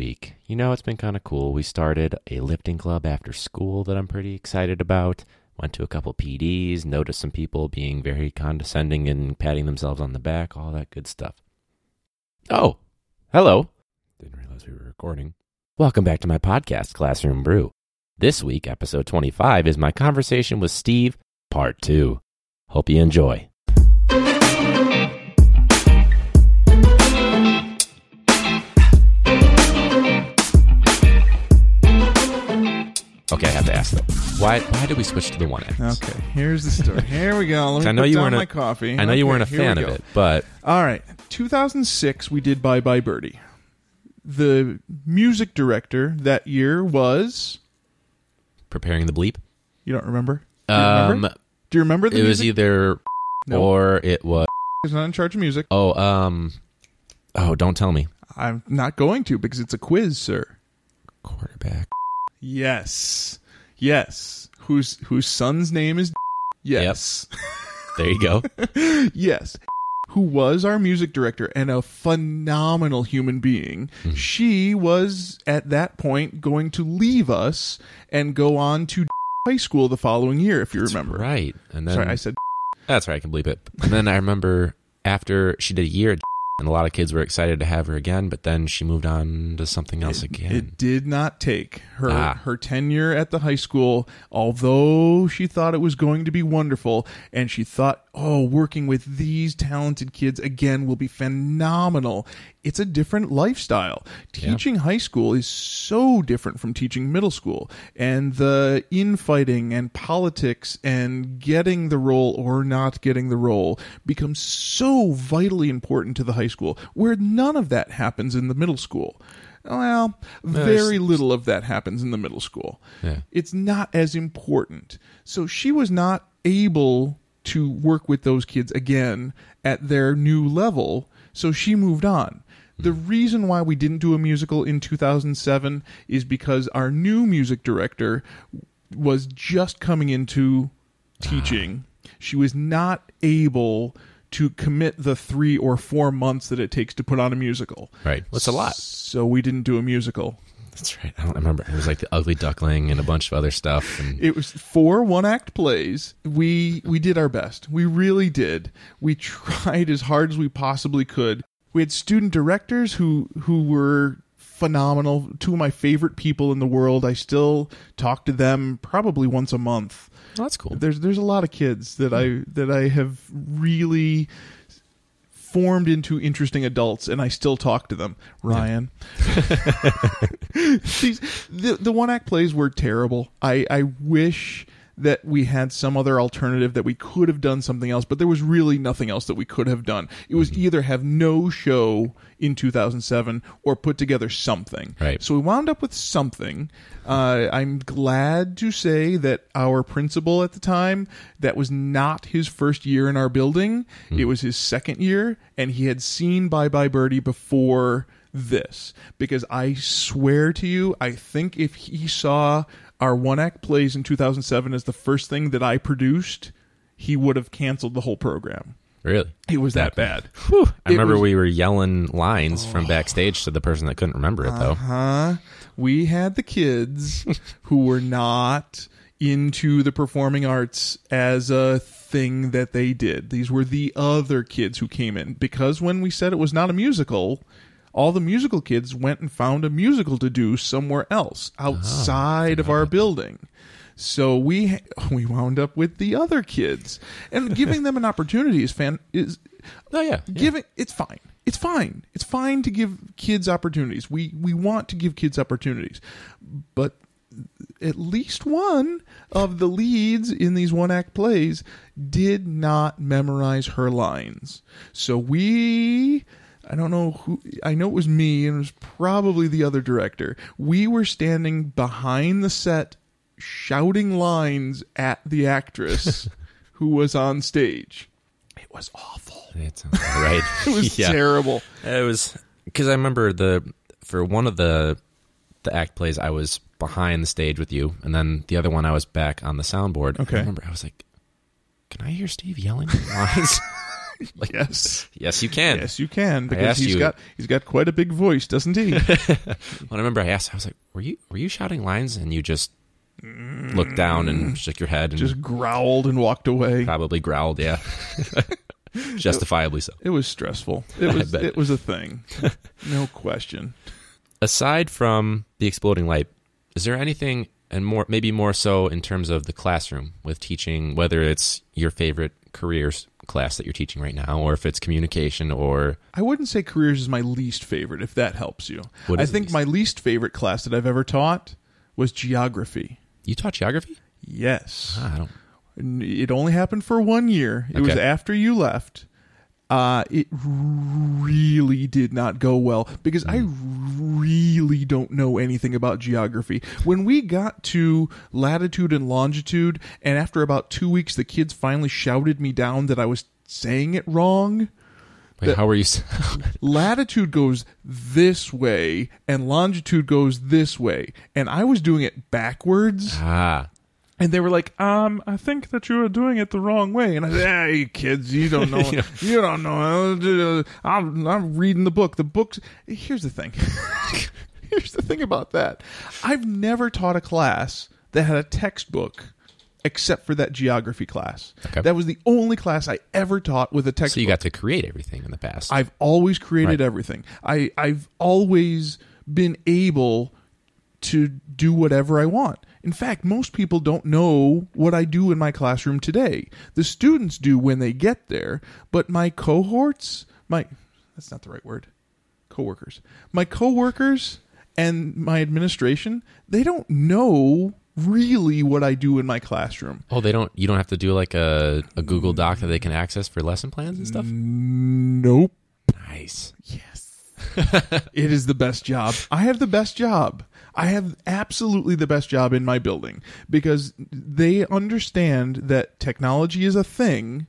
week. You know, it's been kind of cool. We started a lifting club after school that I'm pretty excited about. Went to a couple PDs, noticed some people being very condescending and patting themselves on the back, all that good stuff. Oh, hello. Didn't realize we were recording. Welcome back to my podcast, Classroom Brew. This week, episode 25, is my conversation with Steve, part two. Hope you enjoy. Okay, I have to ask though. Why why did we switch to the one X? Okay, here's the story. Here we go. Let me I know put you down weren't a- my coffee. I know you Okay, weren't a here we fan of go. it, but All right, 2006, we did Bye Bye Birdie. The music director that year was. preparing the bleep. You don't remember? Do you remember? Um, Do you remember the it was music? either No. or it was He's not in charge of music. oh um oh don't tell me I'm not going to because it's a quiz, sir. quarterback. Yes, yes. Whose whose son's name is? Yes. There you go. yes who was our music director and a phenomenal human being Hmm. she was at that point going to leave us and go on to high school the following year if you remember right, and then sorry i said that's right. I can believe it. And then I remember after she did a year, and a lot of kids were excited to have her again, but then she moved on to something else again. it did not take her Ah. her tenure at the high school although she thought it was going to be wonderful and she thought oh working with these talented kids again will be phenomenal it's a different lifestyle teaching high school is so different from teaching middle school and the infighting and politics and getting the role or not getting the role becomes so vitally important to the high school where none of that happens in the middle school well, very little of that happens in the middle school. Yeah. It's not as important. So she was not able to work with those kids again at their new level, so she moved on. The reason why we didn't do a musical in 2007 is because our new music director was just coming into teaching. She was not able to commit the three or four months that it takes to put on a musical. right, That's a lot. So we didn't do a musical. That's right. I don't remember. It was like the Ugly Duckling and a bunch of other stuff. And It was four one act plays. We we did our best. We really did. We tried as hard as we possibly could. We had student directors who who were phenomenal. Two of my favorite people in the world. I still talk to them probably once a month. well, that's cool. There's there's a lot of kids that I that I have really formed into interesting adults and I still talk to them. Ryan. These the the one act plays were terrible. I I wish that we had some other alternative that we could have done something else, but there was really nothing else that we could have done. It was either have no show in 2007 or put together something. Right. So we wound up with something. Uh, I'm glad to say that our principal at the time, that was not his first year in our building. It was his second year, and he had seen Bye Bye Birdie before this. Because I swear to you, I think if he saw our one act plays in 2007 as the first thing that I produced, he would have canceled the whole program. Really? It was that bad. I It remember was- we were yelling lines from oh. backstage to the person that couldn't remember it, though. Huh? We had the kids who were not into the performing arts as a thing that they did. These were the other kids who came in because when we said it was not a musical, all the musical kids went and found a musical to do somewhere else ah, outside of our building. So we we wound up with the other kids, and giving them an opportunity is fan is Oh, yeah. yeah. giving it's fine it's fine it's fine to give kids opportunities we we want to give kids opportunities but at least one of the leads in these one act plays did not memorize her lines so we I don't know who I know it was me and it was probably the other director. We were standing behind the set shouting lines at the actress who was on stage. It was awful. It right. It was yeah. terrible. It was because I remember the for one of the the act plays I was behind the stage with you, and then the other one I was back on the soundboard. Okay. I remember I was like, "Can I hear Steve yelling lines?" Like, yes. yes, you can. Yes, you can because he's you- got he's got quite a big voice, doesn't he? When I remember I asked, I was like, "Were you were you shouting lines?" And you just looked down and mm. shook your head and Just growled and walked away. probably growled. Yeah, justifiably so. It was stressful. It was it was a thing. No question. Aside from the exploding light, is there anything, and more maybe more so in terms of the classroom with teaching, whether it's your favorite careers class that you're teaching right now, or if it's communication, or I wouldn't say careers is my least favorite, if that helps you. I think least? my least favorite class that I've ever taught was geography. you taught geography. Yes. Ah, I don't. It only happened for one year. It was after you left. Uh, it really did not go well because I really don't know anything about geography. When we got to latitude and longitude, and after about two weeks, the kids finally shouted me down that I was saying it wrong. Wait, how were you? latitude goes this way and longitude goes this way and i was doing it backwards ah, and they were like um i think that you are doing it the wrong way and i said ah, you kids you don't know you don't know I'm, I'm reading the book the books here's the thing here's the thing about that i've never taught a class that had a textbook except for that geography class Okay. that was the only class i ever taught with a textbook so you got to create everything in the past. I've always created Right. everything. I, I've always been able to do whatever I want. In fact, most people don't know what I do in my classroom today. The students do when they get there, but my cohorts, my that's not the right word. Coworkers. My coworkers and my administration, they don't know really what I do in my classroom. oh, they don't. You don't have to do like a, a Google Doc that they can access for lesson plans and stuff. Nope. Nice. Yes. it is the best job. I have the best job. I have absolutely the best job in my building because they understand that technology is a thing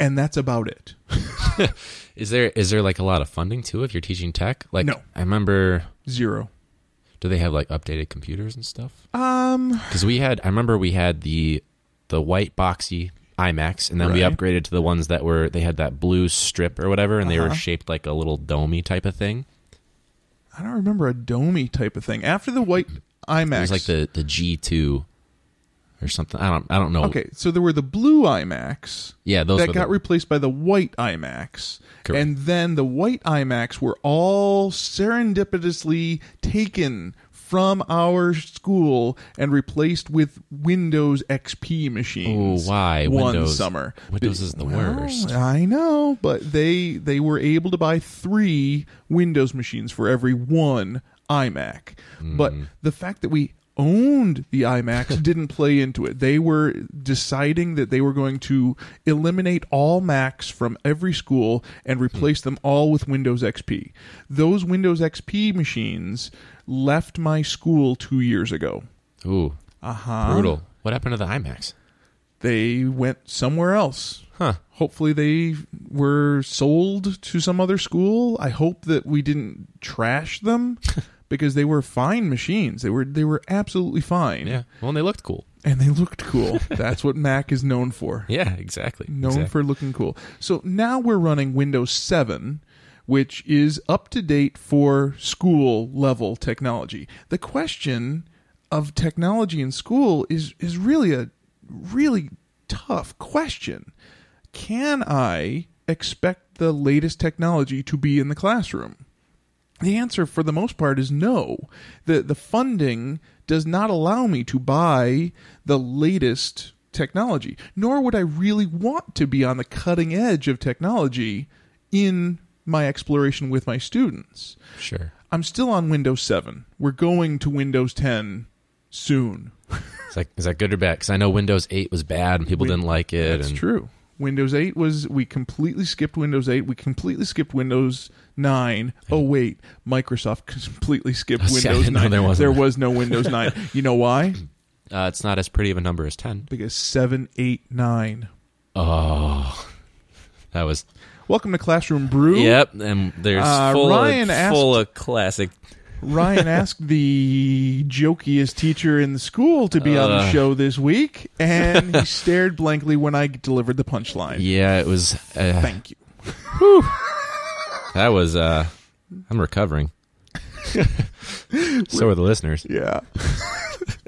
and that's about it. Is there is there like a lot of funding too if you're teaching tech? Like No. I remember Zero. do they have like updated computers and stuff? Um Cuz we had I remember we had the the white boxy iMacs, and then we upgraded to the ones that were they had that blue strip or whatever and they were Uh-huh. shaped like a little domey type of thing. I don't remember a domey type of thing. After the white iMacs It was like the the G2 or something. I don't I don't know. Okay, so there were the blue iMacs Yeah, those that got the, replaced by the white iMacs. Correct. And then the white iMacs were all serendipitously taken from our school and replaced with Windows XP machines. Oh, why? One Windows- summer. Windows is the Well, worst. I know, but they they were able to buy three Windows machines for every one iMac. But Mm. the fact that we owned the iMacs didn't play into it. They were deciding that they were going to eliminate all Macs from every school and replace them all with Windows XP. Those Windows XP machines left my school 2 years ago. Ooh, Uh-huh. brutal. What happened to the iMacs? They went somewhere else. Huh. Hopefully they were sold to some other school. I hope that we didn't trash them because they were fine machines. They were they were absolutely fine. Yeah. Well, and they looked cool. And they looked cool. That's what Mac is known for. Yeah, exactly. Known exactly. for looking cool. So now we're running Windows 7 which is up to date for school level technology. The question of technology in school is is really a really tough question. Can I expect the latest technology to be in the classroom? The answer for the most part is no. The the funding does not allow me to buy the latest technology, nor would I really want to be on the cutting edge of technology in my exploration with my students. Sure. I'm still on Windows 7. We're going to Windows 10 soon. Is that, is that good or bad? Because I know Windows 8 was bad and people Win- didn't like it. That's and true. Windows 8 was we completely skipped Windows 8. We completely skipped Windows 9. Oh wait, Microsoft completely skipped Oh, Windows didn't 9. there a- was no Windows 9. You know why? Uh, it's not as pretty of a number as 10. Because 7, 8, 9. Oh, that was. Welcome to Classroom Brew. Yep, and there's Uh, full, Ryan of, asked- full of classic. Ryan asked the jokiest teacher in the school to be on the Uh. show this week, and he stared blankly when I delivered the punchline. Yeah, it was. Uh, Thank you. that was. uh I'm recovering. so are the listeners. Yeah,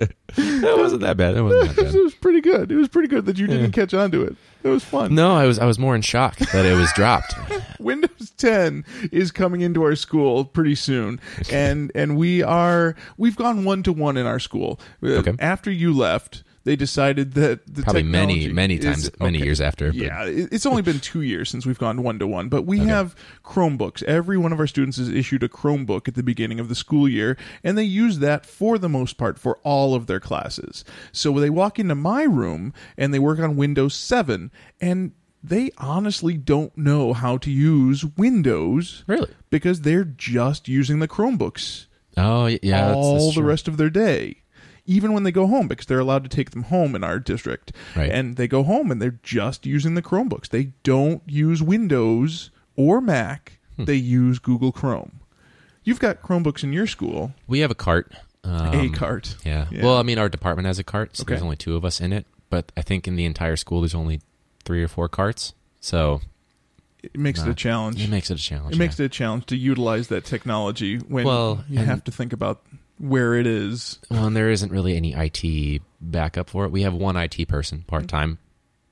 That wasn't that bad. That wasn't that it was pretty good. It was pretty good that you didn't catch on to it. It was fun. No, I was. I was more in shock that it was dropped. Windows 10 is coming into our school pretty soon, and and we are we've gone one to one in our school. Uh, Okay. After you left, they decided that the Probably many, many is- times, many okay. years after. but- Yeah, it's only been two years since we've gone one to one, but we Okay. have Chromebooks. Every one of our students is issued a Chromebook at the beginning of the school year, and they use that for the most part for all of their classes. So they walk into my room and they work on Windows 7, and they honestly don't know how to use Windows Really? because they're just using the Chromebooks Oh, yeah. all the rest of their day. Even when they go home, because they're allowed to take them home in our district. Right. And they go home and they're just using the Chromebooks. They don't use Windows or Mac, Hmm. they use Google Chrome. You've got Chromebooks in your school, We have a cart. Um, a cart. Yeah. Yeah. Well, I mean, our department has a cart, so Okay. there's only two of us in it. But I think in the entire school, there's only three or four carts. So It makes it a challenge. it makes it a challenge. It makes it a challenge to utilize that technology when Well, you have to think about where it is. Well, and there isn't really any IT backup for it. We have one IT person part time,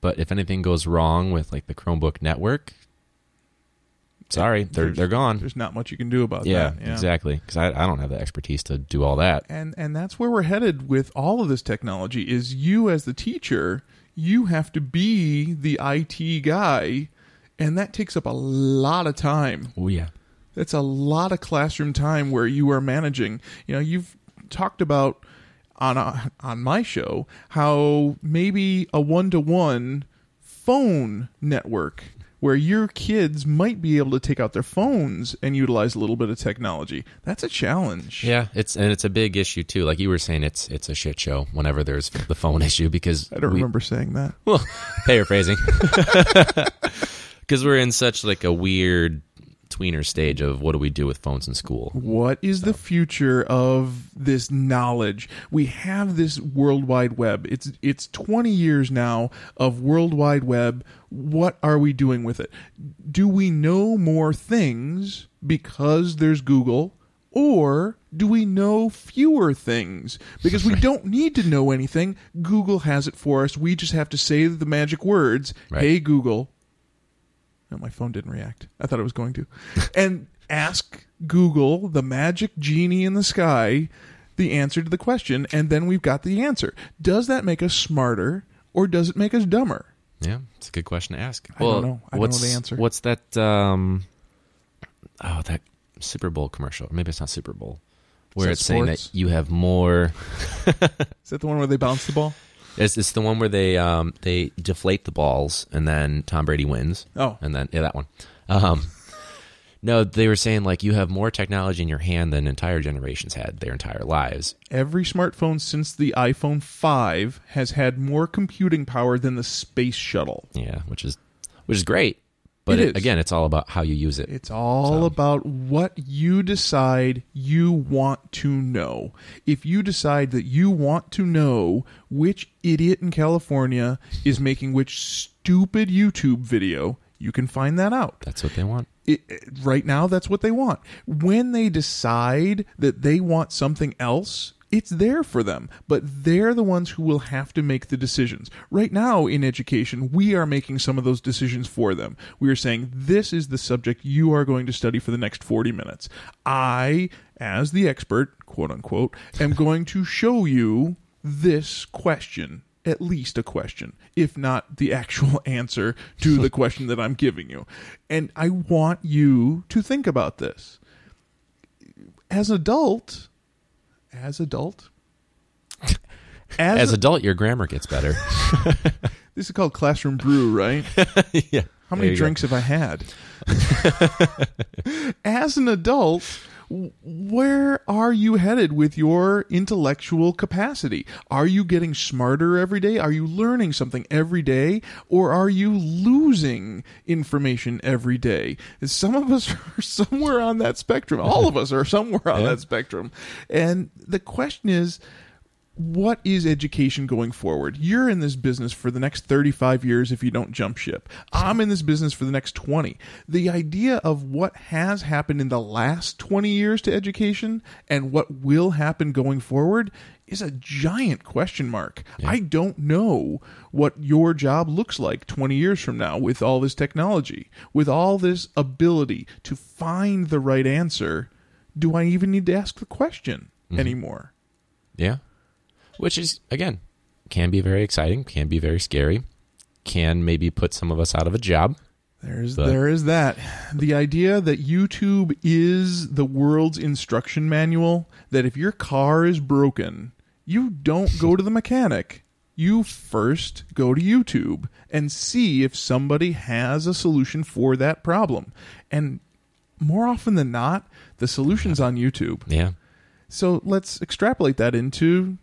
but if anything goes wrong with like the Chromebook network, sorry, they're There's- they're gone. There's not much you can do about Yeah, that. Yeah, exactly. Because I, I don't have the expertise to do all that. and and that's where we're headed with all of this technology is you as the teacher you have to be the IT guy and that takes up a lot of time Oh yeah, that's a lot of classroom time where you are managing you know you've talked about on a, on my show how maybe a one-to-one phone network where your kids might be able to take out their phones and utilize a little bit of technology that's a challenge yeah. It's and it's a big issue too. Like you were saying, it's it's a shit show whenever there's the phone issue because I don't we- remember saying that. Well, paraphrasing, because we're in such like a weird tweener stage of what do we do with phones in school? What is the future of this knowledge? We have this World Wide Web. It's it's 20 years now of World Wide Web. What are we doing with it? Do we know more things because there's Google? Or do we know fewer things? Because we don't need to know anything. Google has it for us. We just have to say the magic words. Right. Hey Google, no, my phone didn't react. I thought it was going to. and ask Google, the magic genie in the sky, the answer to the question, and then we've got the answer. Does that make us smarter or does it make us dumber? Yeah, it's a good question to ask. I don't know. I don't know what's, the answer. What's that? Um, oh, that Super Bowl commercial. Maybe it's not Super Bowl, where it's saying that you have more. Is that the one where they bounce the ball? It's, it's the one where they um, they deflate the balls and then Tom Brady wins. Oh. and then yeah, that one. Um, no, they were saying like you have more technology in your hand than entire generations had their entire lives. Every smartphone since the iPhone 5 has had more computing power than the space shuttle. Yeah, which is which is great. But It it again, it's all about how you use it. It's all So- about what you decide you want to know. If you decide that you want to know which idiot in California is making which stupid YouTube video, you can find that out. That's what they want. It- right now, that's what they want. When they decide that they want something else, it's there for them, but they're the ones who will have to make the decisions. Right now, in education, we are making some of those decisions for them. We are saying, this is the subject you are going to study for the next 40 minutes. I, as the expert, quote unquote, am going to show you this question at least a question, if not the actual answer to the question that I'm giving you. And I want you to think about this. As an adult, as adult, as, As adult, your grammar gets better. this is called classroom brew, right? yeah. How many you go. drinks have I had? As an adult, where are you headed with your intellectual capacity? Are you getting smarter every day? Are you learning something every day? Or are you losing information every day? Some of us are somewhere on that spectrum. All of us are somewhere on Yeah. that spectrum. And the question is, what is education going forward? You're in this business for the next 35 years if you don't jump ship. I'm in this business for the next 20. The idea of what has happened in the last 20 years to education and what will happen going forward is a giant question mark. I don't know what your job looks like 20 years from now with all this technology, with all this ability to find the right answer. Do I even need to ask the question mm-hmm. anymore? Yeah. Which is, again, can be very exciting, can be very scary, can maybe put some of us out of a job. There's But- there is that. The idea that YouTube is the world's instruction manual, that if your car is broken, you don't go to the mechanic. You first go to YouTube and see if somebody has a solution for that problem. And more often than not, the solution's on YouTube. Yeah. So let's extrapolate that into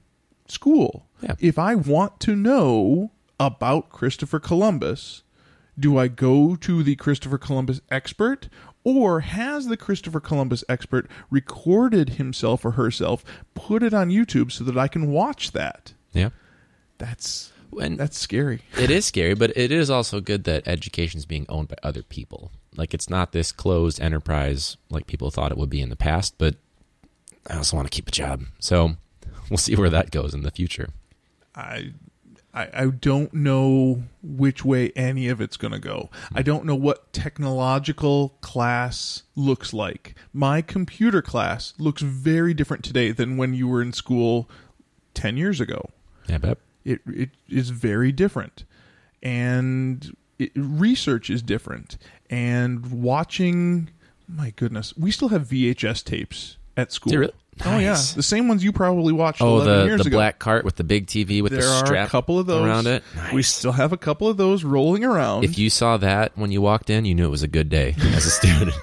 school. Yeah. If I want to know about Christopher Columbus, do I go to the Christopher Columbus expert or has the Christopher Columbus expert recorded himself or herself, put it on YouTube so that I can watch that? Yeah. That's And that's scary. it is scary, but it is also good that education is being owned by other people. Like it's not this closed enterprise like people thought it would be in the past, but I also want to keep a job. So we'll see where that goes in the future. I I, I don't know which way any of it's going to go. I hmm. don't know what technological class looks like. My computer class looks very different today than when you were in school 10 years ago. Yeah, but It it is very different. And it, research is different. And watching my goodness, we still have VHS tapes at school. Really? Oh yeah, the same ones you probably watched oh, 11 the years the ago black cart with the big TV with there the are strap a couple of those around it. We still have a couple of those rolling around. If you saw that when you walked in, you knew it was a good day as a student.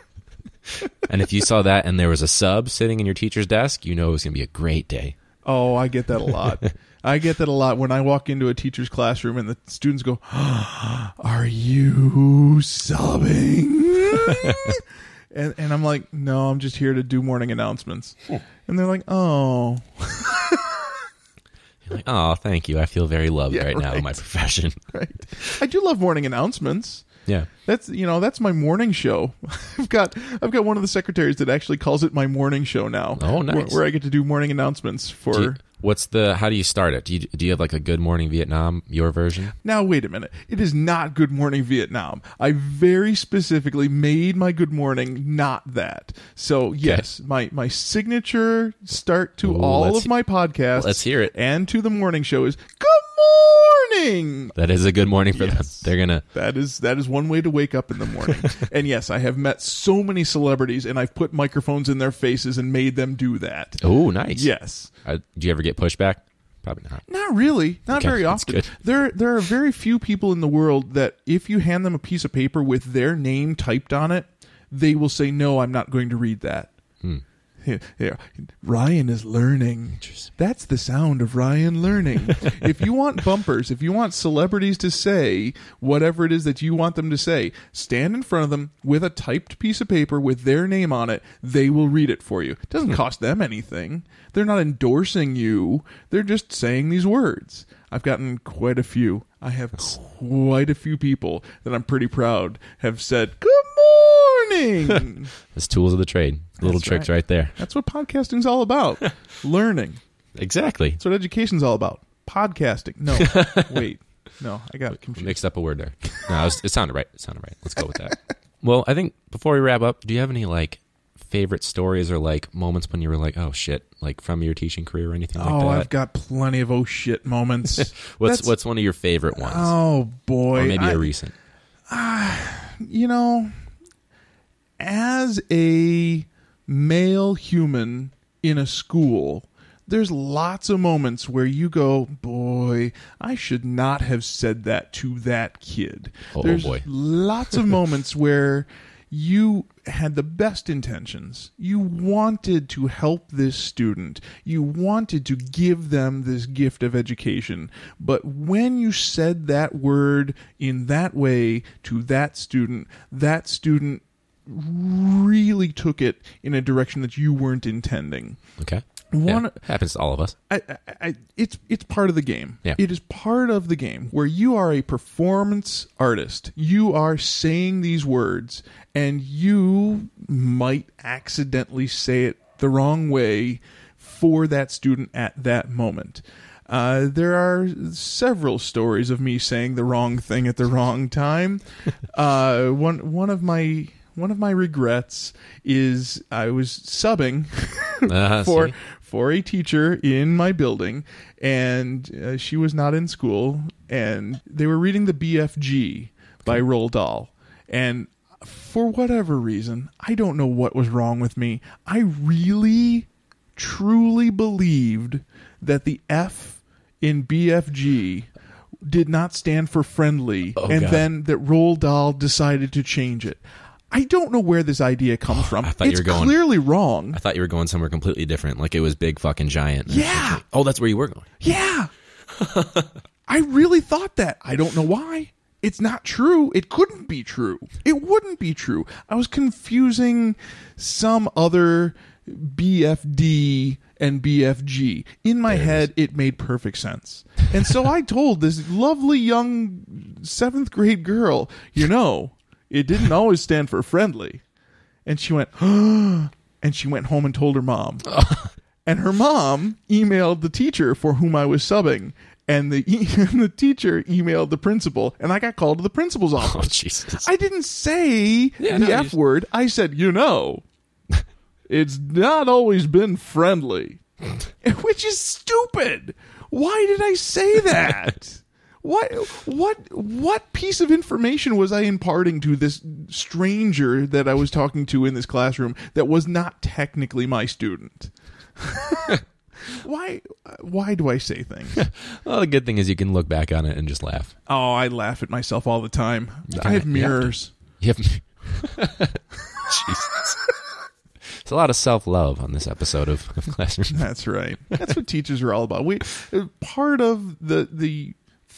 and if you saw that and there was a sub sitting in your teacher's desk, you know it was going to be a great day. oh, I get that a lot. I get that a lot when I walk into a teacher's classroom and the students go, "Are you sobbing?" and and I'm like, "No, I'm just here to do morning announcements." Hmm. And they're like, "Oh." You're like, oh, thank you. I feel very loved Yeah, right, now in right. my profession. Right. I do love morning announcements. Yeah. That's you know that's my morning show. I've got I've got one of the secretaries that actually calls it my morning show now. Oh, where- nice. Where, I get to do morning announcements for. You- what's the? How do you start it? Do you do you have like a Good Morning Vietnam your version? Now wait a minute. It is not Good Morning Vietnam. I very specifically made my Good Morning not that. So yes, my my signature start to Ooh, all of my podcasts. let's hear it. And to the morning show is Good morning. That is a good morning for Yes. them. They're gonna. That is that is one way to wake up in the morning. and yes, I have met so many celebrities, and I've put microphones in their faces and made them do that. Oh, nice. Yes. Uh, do you ever get pushback? Probably not. Not really. Not Okay, very often. There there are very few people in the world that if you hand them a piece of paper with their name typed on it, they will say, "No, I'm not going to read that." Hmm. Here, here, Ryan is learning. That's the sound of Ryan learning. if you want bumpers, if you want celebrities to say whatever it is that you want them to say, stand in front of them with a typed piece of paper with their name on it. They will read it for you. It doesn't cost them anything. They're not endorsing you. They're just saying these words. I've gotten quite a few. I have quite a few people that I'm pretty proud have said, morning. It's tools of the trade. Little That's tricks right. right there. That's what podcasting's all about. Learning. Exactly. That's what education's all about. Podcasting. No. Wait. No, I got it confused. Mixed up a word there. No, it, was, it sounded right. It sounded right. Let's go with that. well, I think before we wrap up, do you have any like favorite stories or like moments when you were like, oh shit, like from your teaching career or anything like that? Oh, that? I've got plenty of oh shit moments. what's That's- what's one of your favorite ones? Oh boy. or maybe I- a recent. you know, as a male human in a school, there's lots of moments where you go, boy, I should not have said that to that kid. Oh, there's boy. lots of moments where you had the best intentions. You wanted to help this student. You wanted to give them this gift of education. But when you said that word in that way to that student, that student really took it in a direction that you weren't intending. Okay. One Yeah, happens to all of us. I, I, I, it's it's part of the game. Yeah. It is part of the game where you are a performance artist. You are saying these words, and you might accidentally say it the wrong way for that student at that moment. Uh, there are several stories of me saying the wrong thing at the wrong time. uh, one one of my one of my regrets is I was subbing Uh, for see? for a teacher in my building, and uh, she was not in school, and they were reading the BFG by Roald Dahl, and for whatever reason, I don't know what was wrong with me. I really, truly believed that the F in BFG did not stand for friendly, Oh, and God. then that Roald Dahl decided to change it. I don't know where this idea comes from. I thought you it's were going- clearly wrong. I thought you were going somewhere completely different, like it was big fucking giant. Yeah. Oh, that's where you were going. Yeah. I really thought that. I don't know why. It's not true. It couldn't be true. It wouldn't be true. I was confusing some other BFD and BFG. In my head, it made perfect sense. And so I told this lovely young seventh grade girl, you know, it didn't always stand for friendly. And she went, and she went home and told her mom. And her mom emailed the teacher for whom I was subbing, and the e- and the teacher emailed the principal, and I got called to the principal's office. Oh, office. Jesus. I didn't say Yeah, the no, you F just- word. I said, you know, it's not always been friendly, which is stupid. Why did I say that? What what what piece of information was I imparting to this stranger that I was talking to in this classroom that was not technically my student? why why do I say things? Well, the good thing is you can look back on it and just laugh. Oh, I laugh at myself all the time. I have can- you have mirrors. You have. Jesus. It's a lot of self love on this episode of, of Classroom. That's right. That's what teachers are all about. We part of the the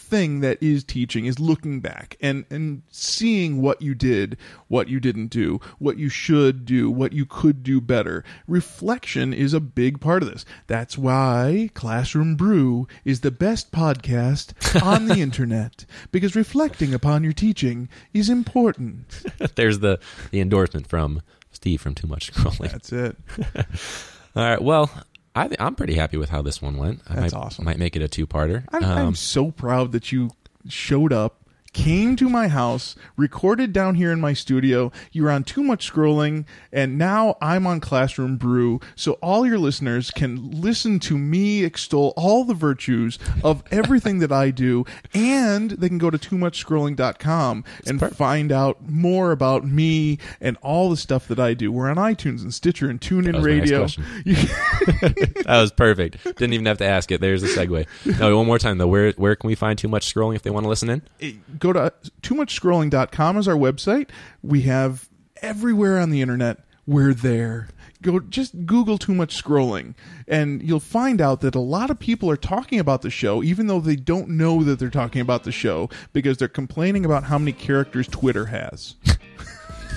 thing that is teaching is looking back and and seeing what you did, what you didn't do, what you should do, what you could do better. Reflection is a big part of this. That's why Classroom Brew is the best podcast on the internet because reflecting upon your teaching is important. There's the, the endorsement from Steve from Too Much Scrolling. That's it. All right. Well, I I'm pretty happy with how this one went. I That's might, awesome. Might make it a two parter. I'm, I'm um, so proud that you showed up, came to my house, recorded down here in my studio. You're on too much scrolling, and now I'm on Classroom Brew. So all your listeners can listen to me extol all the virtues of everything that I do, and they can go to too much scrolling.com and perfect. find out more about me and all the stuff that I do. We're on iTunes and Stitcher and TuneIn Radio. That was perfect. Didn't even have to ask it. There's a segue. No, one more time though. Where where can we find Too Much Scrolling if they want to listen in? Go to uh, too much scrolling.com is our website. We have everywhere on the internet. We're there. Go just Google too much scrolling and you'll find out that a lot of people are talking about the show even though they don't know that they're talking about the show because they're complaining about how many characters Twitter has.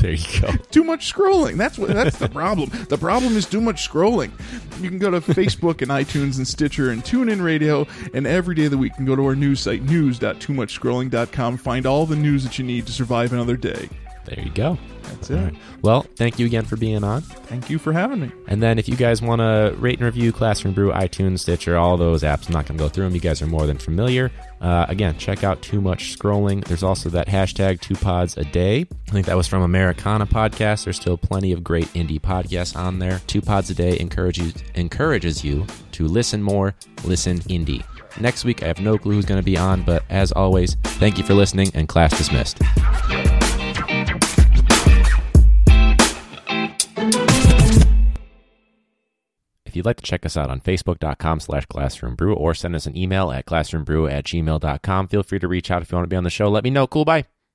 There you go. Too much scrolling. That's what that's the problem. The problem is too much scrolling. You can go to Facebook and iTunes and Stitcher and TuneIn Radio and every day of the week you can go to our news site news.toomuchscrolling.com find all the news that you need to survive another day. There you go. That's it. right. Well, thank you again for being on. Thank you for having me. And then if you guys want to rate and review Classroom Brew, iTunes, Stitcher, all those apps, I'm not going to go through them. You guys are more than familiar. Uh, again, check out Too Much Scrolling. There's also that hashtag Two Pods a Day. I think that was from Americana Podcast. There's still plenty of great indie podcasts on there. Two Pods a Day encourages encourages you to listen more, listen indie. Next week, I have no clue who's going to be on, but as always, thank you for listening and class dismissed. You'd like to check us out on facebook.com slash classroombrew or send us an email at classroombrew at gmail.com, feel free to reach out if you want to be on the show. Let me know. Cool. Bye.